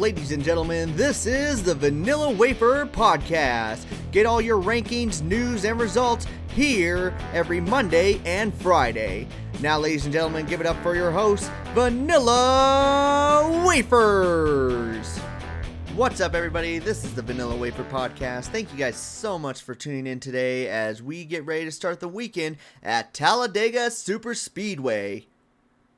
ladies and gentlemen. This is the Vanilla Wafer Podcast. Get all your rankings, news, and results here every Monday and Friday. Now, ladies and gentlemen, give it up for your host, Vanilla Wafers. What's up, everybody? This is the Vanilla Wafer Podcast. Thank you guys so much for tuning in today as we get ready to start the weekend at Talladega Super Speedway.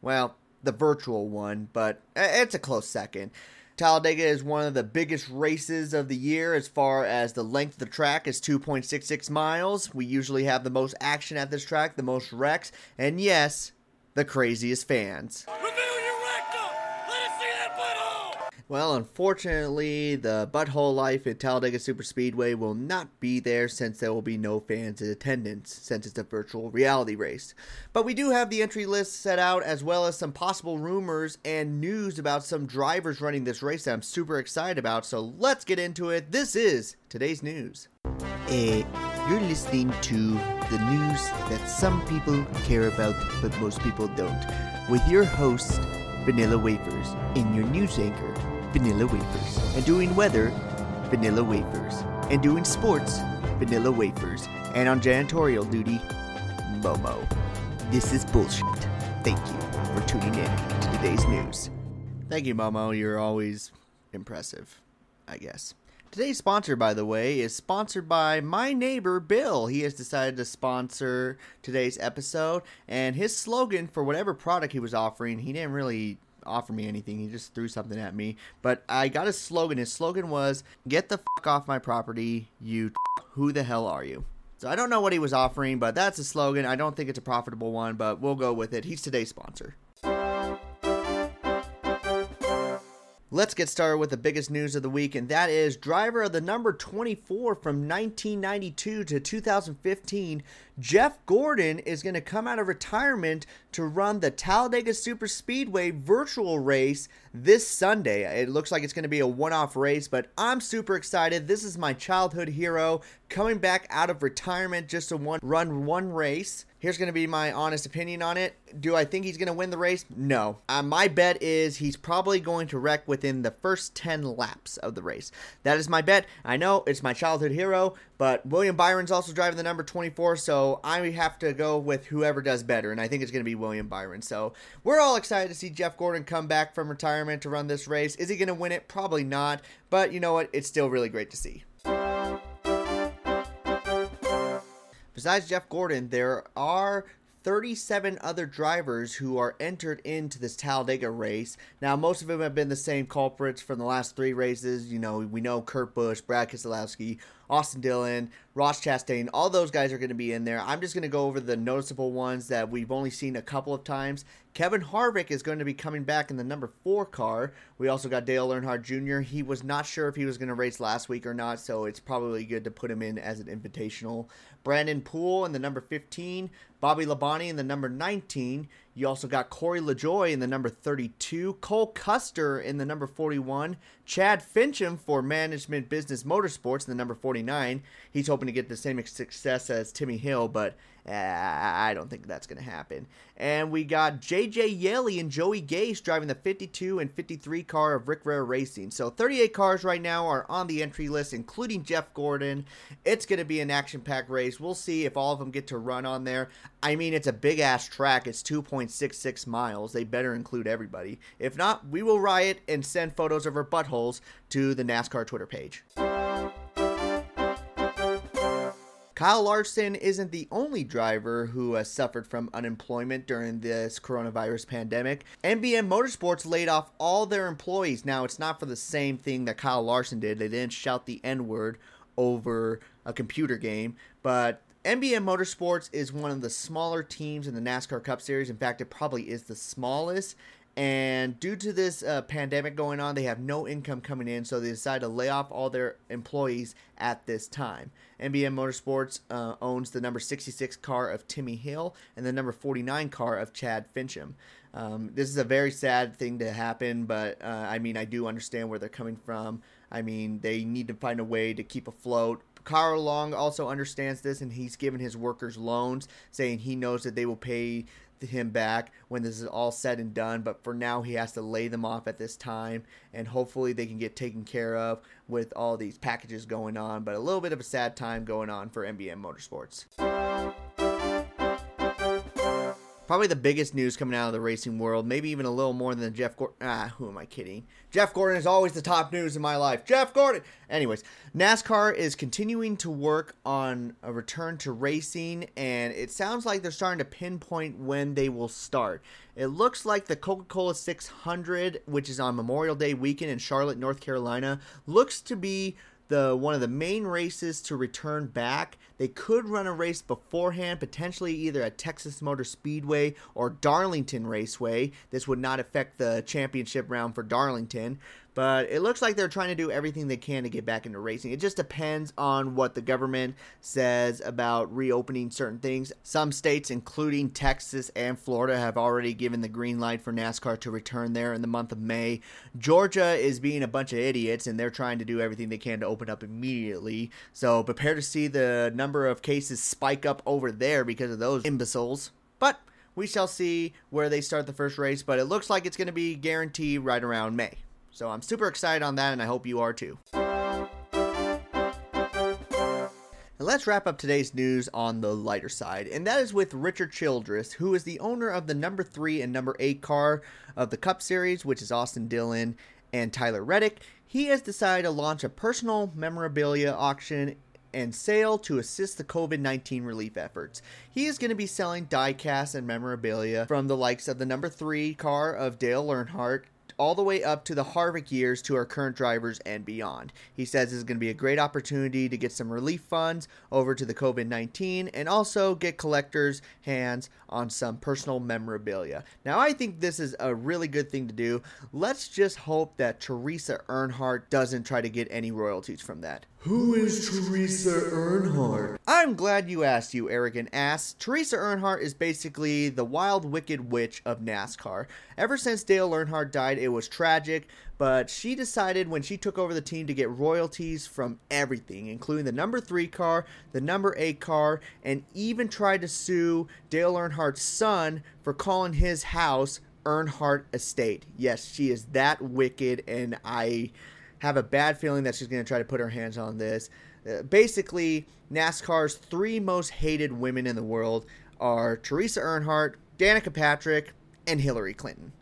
Well, the virtual one, but eh, it's a close second. Talladega is one of the biggest races of the year as far as the length of the track is 2.66 miles. We usually have the most action at this track, the most wrecks, and yes, the craziest fans. Well, unfortunately, the butthole life at Talladega Superspeedway will not be there since there will be no fans in attendance since it's a virtual reality race. But we do have the entry list set out as well as some possible rumors and news about some drivers running this race that I'm super excited about. So let's get into it. This is today's news. Uh, you're listening to the news that some people care about but most people don't. With your host, Vanilla Wafers, and your news anchor, vanilla wafers. And doing weather, vanilla wafers. And doing sports, vanilla wafers. And on janitorial duty, Momo. This is bullshit. Thank you for tuning in to today's news. Thank you, Momo. You're always impressive, I guess. Today's sponsor, by the way, is sponsored by my neighbor Bill. He has decided to sponsor today's episode, and his slogan for whatever product he was offering, he didn't really offer me anything. He just threw something at me. But I got a slogan. His slogan was, Get the fuck off my property, you who the hell are you? So I don't know what he was offering, but that's a slogan. I don't think it's a profitable one, but we'll go with it. He's today's sponsor. Let's get started with the biggest news of the week, and that is driver of the number 24 from 1992 to 2015, Jeff Gordon is going to come out of retirement to run the Talladega Super Speedway virtual race this Sunday. It looks like it's going to be a one off race, but I'm super excited. This is my childhood hero coming back out of retirement just to one, run one race. Here's going to be my honest opinion on it. Do I think he's going to win the race? No. Uh, my bet is he's probably going to wreck within the first 10 laps of the race. That is my bet. I know it's my childhood hero, but William Byron's also driving the number 24, so I have to go with whoever does better, and I think it's going to be William Byron. So we're all excited to see Jeff Gordon come back from retirement to run this race. Is he going to win it? Probably not, but you know what? It's still really great to see. Besides Jeff Gordon, there are 37 other drivers who are entered into this Talladega race. Now, most of them have been the same culprits from the last three races. You know, we know Kurt Busch, Brad Keselowski, Austin Dillon, Ross Chastain, all those guys are going to be in there. I'm just going to go over the noticeable ones that we've only seen a couple of times. Kevin Harvick is going to be coming back in the number four car. We also got Dale Earnhardt Jr. He was not sure if he was going to race last week or not, so it's probably good to put him in as an invitational. Brennan Poole in the number 15, Bobby Labonte in the number 19. You also got Corey LaJoie in the number 32, Cole Custer in the number 41, Chad Finchum for Management Business Motorsports in the number 49. He's hoping to get the same success as Timmy Hill, but I don't think that's going to happen. And we got JJ Yeley and Joey Gase driving the 52 and 53 car of Rick Ware Racing. So 38 cars right now are on the entry list, including Jeff Gordon. It's going to be an action packed race. We'll see if all of them get to run on there. I mean, it's a big ass track. It's 2.66 miles. They better include everybody. If not, we will riot and send photos of our buttholes to the NASCAR Twitter page. Kyle Larson isn't the only driver who has suffered from unemployment during this coronavirus pandemic. MBM Motorsports laid off all their employees. Now, it's not for the same thing that Kyle Larson did. They didn't shout the N word over a computer game, but MBM Motorsports is one of the smaller teams in the NASCAR Cup Series. In fact, it probably is the smallest. And due to this uh, pandemic going on, they have no income coming in, so they decide to lay off all their employees at this time. MBM Motorsports uh, owns the number 66 car of Timmy Hill and the number 49 car of Chad Finchum. Um, this is a very sad thing to happen, but uh, I mean, I do understand where they're coming from. I mean, they need to find a way to keep afloat Carl Long also understands this and he's given his workers loans, saying he knows that they will pay him back when this is all said and done. But for now, he has to lay them off at this time, and hopefully they can get taken care of with all these packages going on. But a little bit of a sad time going on for MBM Motorsports. Probably the biggest news coming out of the racing world, maybe even a little more than Jeff Gordon. Ah, who am I kidding? Jeff Gordon is always the top news in my life. Jeff Gordon! Anyways, NASCAR is continuing to work on a return to racing, and it sounds like they're starting to pinpoint when they will start. It looks like the Coca Cola 600, which is on Memorial Day weekend in Charlotte, North Carolina, looks to be the one of the main races to return back. They could run a race beforehand, potentially either at Texas Motor Speedway or Darlington Raceway. This would not affect the championship round for Darlington. But it looks like they're trying to do everything they can to get back into racing. It just depends on what the government says about reopening certain things. Some states, including Texas and Florida, have already given the green light for NASCAR to return there in the month of May. Georgia is being a bunch of idiots and they're trying to do everything they can to open up immediately. So prepare to see the number of cases spike up over there because of those imbeciles. But we shall see where they start the first race, but it looks like it's going to be guaranteed right around May. So I'm super excited on that, and I hope you are too. And let's wrap up today's news on the lighter side, and that is with Richard Childress, who is the owner of the number three and number eight car of the Cup Series, which is Austin Dillon and Tyler Reddick. He has decided to launch a personal memorabilia auction and sale to assist the COVID 19 relief efforts. He is going to be selling diecast and memorabilia from the likes of the number three car of Dale Earnhardt, all the way up to the Harvick years to our current drivers and beyond. He says is going to be a great opportunity to get some relief funds over to the COVID 19 and also get collectors' hands on some personal memorabilia. Now, I think this is a really good thing to do. Let's just hope that Teresa Earnhardt doesn't try to get any royalties from that. Who is Teresa Earnhardt? I'm glad you asked, you arrogant ass. Teresa Earnhardt is basically the wild, wicked witch of NASCAR. Ever since Dale Earnhardt died, it was tragic, but she decided when she took over the team to get royalties from everything, including the number three car, the number eight car, and even tried to sue Dale Earnhardt's son for calling his house Earnhardt Estate. Yes, she is that wicked, and I have a bad feeling that she's going to try to put her hands on this. Uh, basically, NASCAR's three most hated women in the world are Teresa Earnhardt, Danica Patrick, and Hillary Clinton.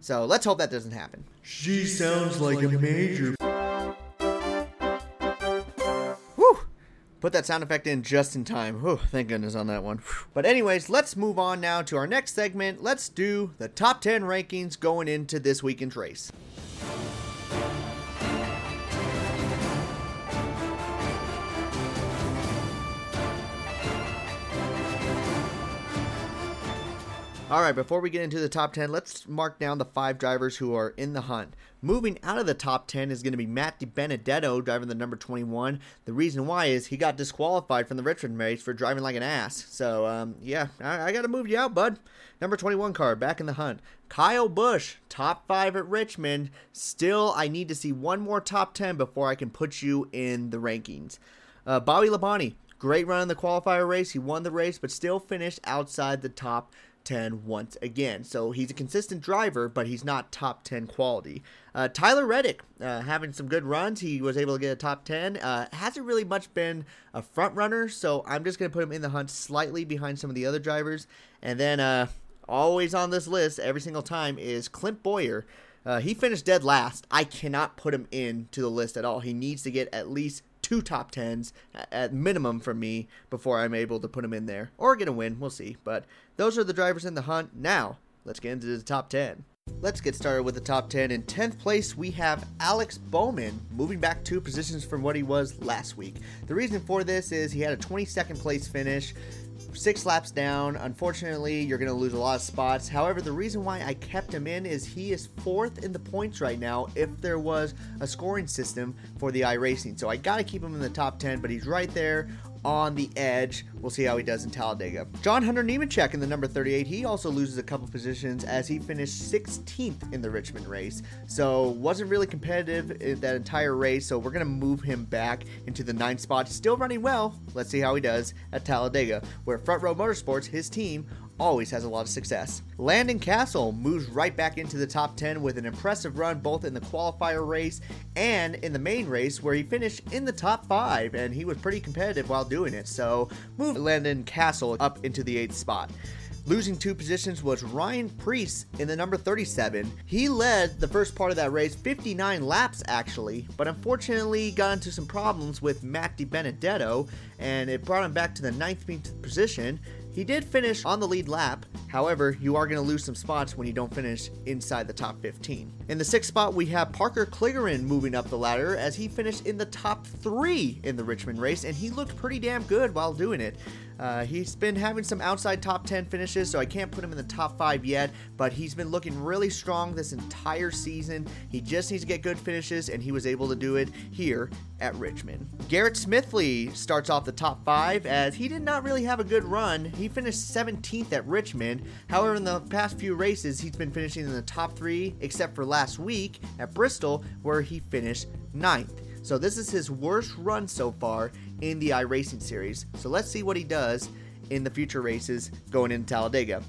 So let's hope that doesn't happen. She sounds like a major. Whew! Put that sound effect in just in time. Whew, thank goodness on that one. But, anyways, let's move on now to our next segment. Let's do the top 10 rankings going into this weekend's race. All right, before we get into the top 10, let's mark down the five drivers who are in the hunt. Moving out of the top 10 is going to be Matt DiBenedetto driving the number 21. The reason why is he got disqualified from the Richmond race for driving like an ass. So, um, yeah, I, I got to move you out, bud. Number 21 car back in the hunt. Kyle Busch, top five at Richmond. Still, I need to see one more top 10 before I can put you in the rankings. Uh, Bobby Labonte, great run in the qualifier race. He won the race, but still finished outside the top 10 once again. So he's a consistent driver, but he's not top 10 quality. Uh, Tyler Reddick, uh, having some good runs. He was able to get a top 10. Uh, hasn't really much been a front runner, so I'm just going to put him in the hunt slightly behind some of the other drivers. And then, uh, always on this list, every single time, is Clint Bowyer. Uh, he finished dead last. I cannot put him into the list at all. He needs to get at least two top tens at minimum from me before I'm able to put them in there or get a win. We'll see. But those are the drivers in the hunt. Now, let's get into the top 10. Let's get started with the top 10. In 10th place, we have Alex Bowman, moving back two positions from what he was last week. The reason for this is he had a 22nd place finish six laps down. Unfortunately, you're going to lose a lot of spots. However, the reason why I kept him in is he is fourth in the points right now if there was a scoring system for the iRacing. So I got to keep him in the top 10, but he's right there on the edge. We'll see how he does in Talladega. John Hunter Nemechek in the number 38. He also loses a couple positions as he finished 16th in the Richmond race. So wasn't really competitive in that entire race. So we're gonna move him back into the ninth spot. Still running well. Let's see how he does at Talladega, where Front Row Motorsports, his team, always has a lot of success. Landon Cassill moves right back into the top 10 with an impressive run both in the qualifier race and in the main race where he finished in the top 5 and he was pretty competitive while doing it. So, move Landon Cassill up into the 8th spot. Losing two positions was Ryan Preece in the number 37. He led the first part of that race, 59 laps actually, but unfortunately got into some problems with Matt Di Benedetto, and it brought him back to the ninth position. He did finish on the lead lap, however, you are going to lose some spots when you don't finish inside the top 15. In the sixth spot, we have Parker Kligerman moving up the ladder as he finished in the top three in the Richmond race, and he looked pretty damn good while doing it. Uh, he's been having some outside top 10 finishes, so I can't put him in the top 5 yet, but he's been looking really strong this entire season. He just needs to get good finishes, and he was able to do it here at Richmond. Garrett Smithley starts off the top 5 as he did not really have a good run. He finished 17th at Richmond. However, in the past few races, he's been finishing in the top 3, except for last week at Bristol, where he finished 9th. So this is his worst run so far in the iRacing series. So let's see what he does in the future races going into Talladega.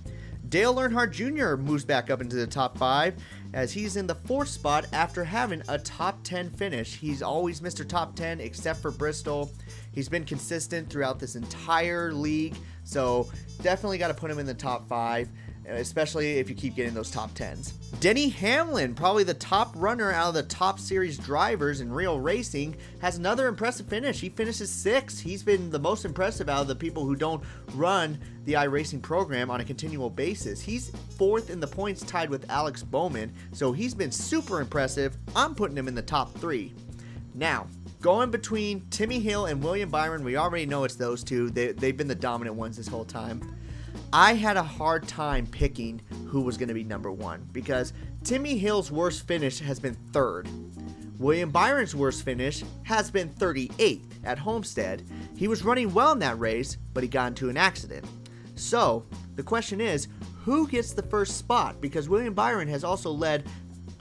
Dale Earnhardt Jr. moves back up into the top five as he's in the fourth spot after having a top 10 finish. He's always Mr. Top 10 except for Bristol. He's been consistent throughout this entire league, so definitely got to put him in the top five especially if you keep getting those top 10s. Denny Hamlin, probably the top runner out of the top series drivers in real racing, has another impressive finish. He finishes sixth. He's been the most impressive out of the people who don't run the iRacing program on a continual basis. He's fourth in the points, tied with Alex Bowman, so he's been super impressive. I'm putting him in the top three. Now, going between Timmy Hill and William Byron, we already know it's those two. They, they've been the dominant ones this whole time. I had a hard time picking who was going to be number one because Timmy Hill's worst finish has been third. William Byron's worst finish has been 38th at Homestead. He was running well in that race, but he got into an accident. So, the question is who gets the first spot? Because William Byron has also led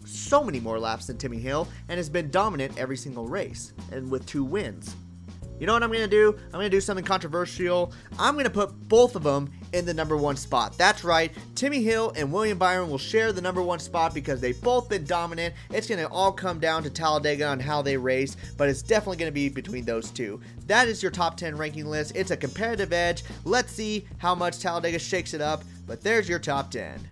so many more laps than Timmy Hill and has been dominant every single race, and with two wins. You know what I'm going to do? I'm going to do something controversial. I'm going to put both of them in the number one spot. That's right. Timmy Hill and William Byron will share the number one spot because they've both been dominant. It's going to all come down to Talladega on how they race, but it's definitely going to be between those two. That is your top 10 ranking list. It's a competitive edge. Let's see how much Talladega shakes it up, but there's your top 10.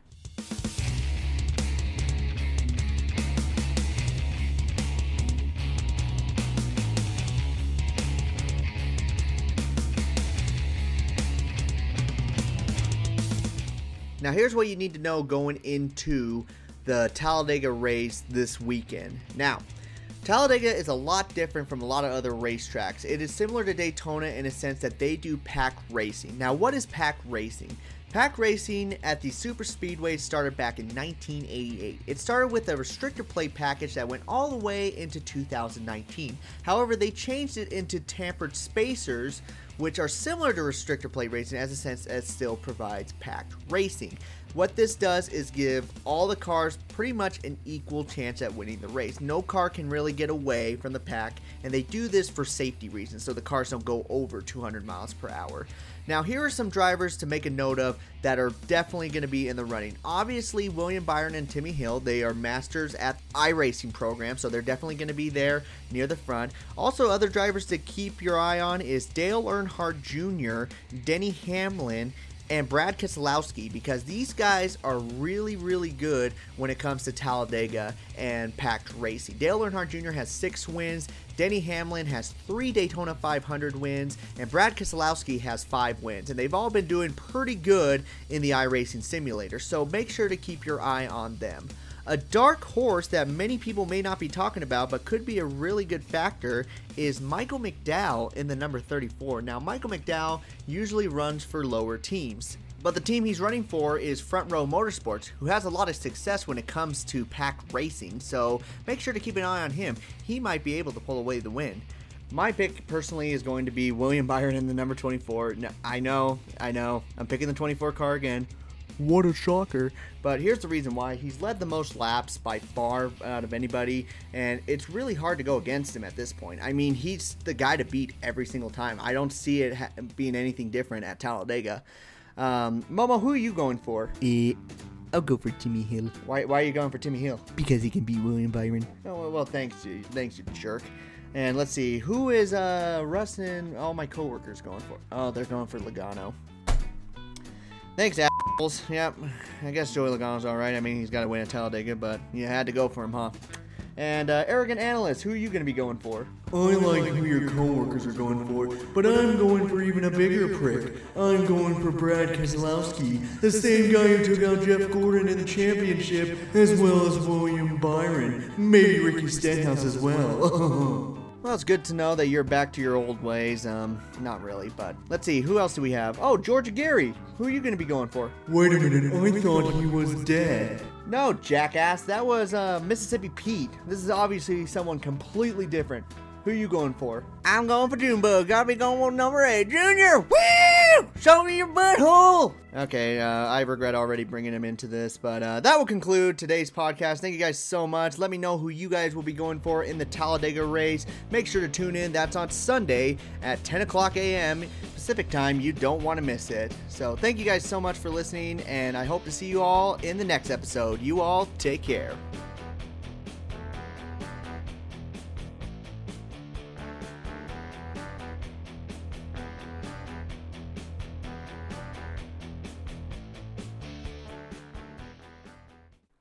Now, here's what you need to know going into the Talladega race this weekend. Now, Talladega is a lot different from a lot of other racetracks. It is similar to Daytona in a sense that they do pack racing. Now, what is pack racing? Pack racing at the super speedway started back in 1988. It started with a restrictor plate package that went all the way into 2019. However, they changed it into tapered spacers which are similar to restrictor plate racing as a sense as still provides packed racing. What this does is give all the cars pretty much an equal chance at winning the race. No car can really get away from the pack, and they do this for safety reasons so the cars don't go over 200 miles per hour. Now, here are some drivers to make a note of that are definitely going to be in the running. Obviously, William Byron and Timmy Hill, they are masters at iRacing program, so they're definitely going to be there near the front. Also, other drivers to keep your eye on is Dale Earnhardt Jr., Denny Hamlin, and Brad Keselowski because these guys are really, really good when it comes to Talladega and packed racing. Dale Earnhardt Jr. has six wins, Denny Hamlin has three Daytona 500 wins, and Brad Keselowski has five wins. And they've all been doing pretty good in the iRacing simulator, so make sure to keep your eye on them. A dark horse that many people may not be talking about, but could be a really good factor, is Michael McDowell in the number 34. Now, Michael McDowell usually runs for lower teams. But the team he's running for is Front Row Motorsports, who has a lot of success when it comes to pack racing, so make sure to keep an eye on him. He might be able to pull away the win. My pick personally is going to be William Byron in the number 24. No, I know, I know. I'm picking the 24 car again. What a shocker. But here's the reason why. He's led the most laps by far out of anybody, and it's really hard to go against him at this point. I mean, he's the guy to beat every single time. I don't see it ha- being anything different at Talladega. Um, Momo, who are you going for? Eh, I'll go for Timmy Hill Why, why are you going for Timmy Hill? because he can beat William Byron. Oh, well, well, thanks, you, thanks, you jerk. And let's see, who is uh, Russ and all my coworkers going for? Oh, they're going for Logano. Thanks, assholes. Yep, I guess Joey Logano's all right. I mean, he's got to win at Talladega, but you had to go for him, huh? And uh, arrogant analyst, who are you going to be going for? I like who your coworkers are going for, but I'm going for even a bigger prick. I'm going for Brad Keselowski, the same guy who took out Jeff Gordon in the championship, as well as William Byron, maybe Ricky Stenhouse as well. Well, it's good to know that you're back to your old ways. Um, not really, but let's see, who else do we have? Oh, Georgia Gary. Who are you going to be going for? Wait a minute, I thought he was dead. No, jackass. That was uh, Mississippi Pete. This is obviously someone completely different. Who are you going for? I'm going for Junebug. Gotta be going with number eight. Junior! Woo! Show me your butthole! Okay, uh, I regret already bringing him into this, but uh, that will conclude today's podcast. Thank you guys so much. Let me know who you guys will be going for in the Talladega race. Make sure to tune in. That's on Sunday at 10 o'clock a.m. Pacific time. You don't want to miss it. So, thank you guys so much for listening, and I hope to see you all in the next episode. You all take care.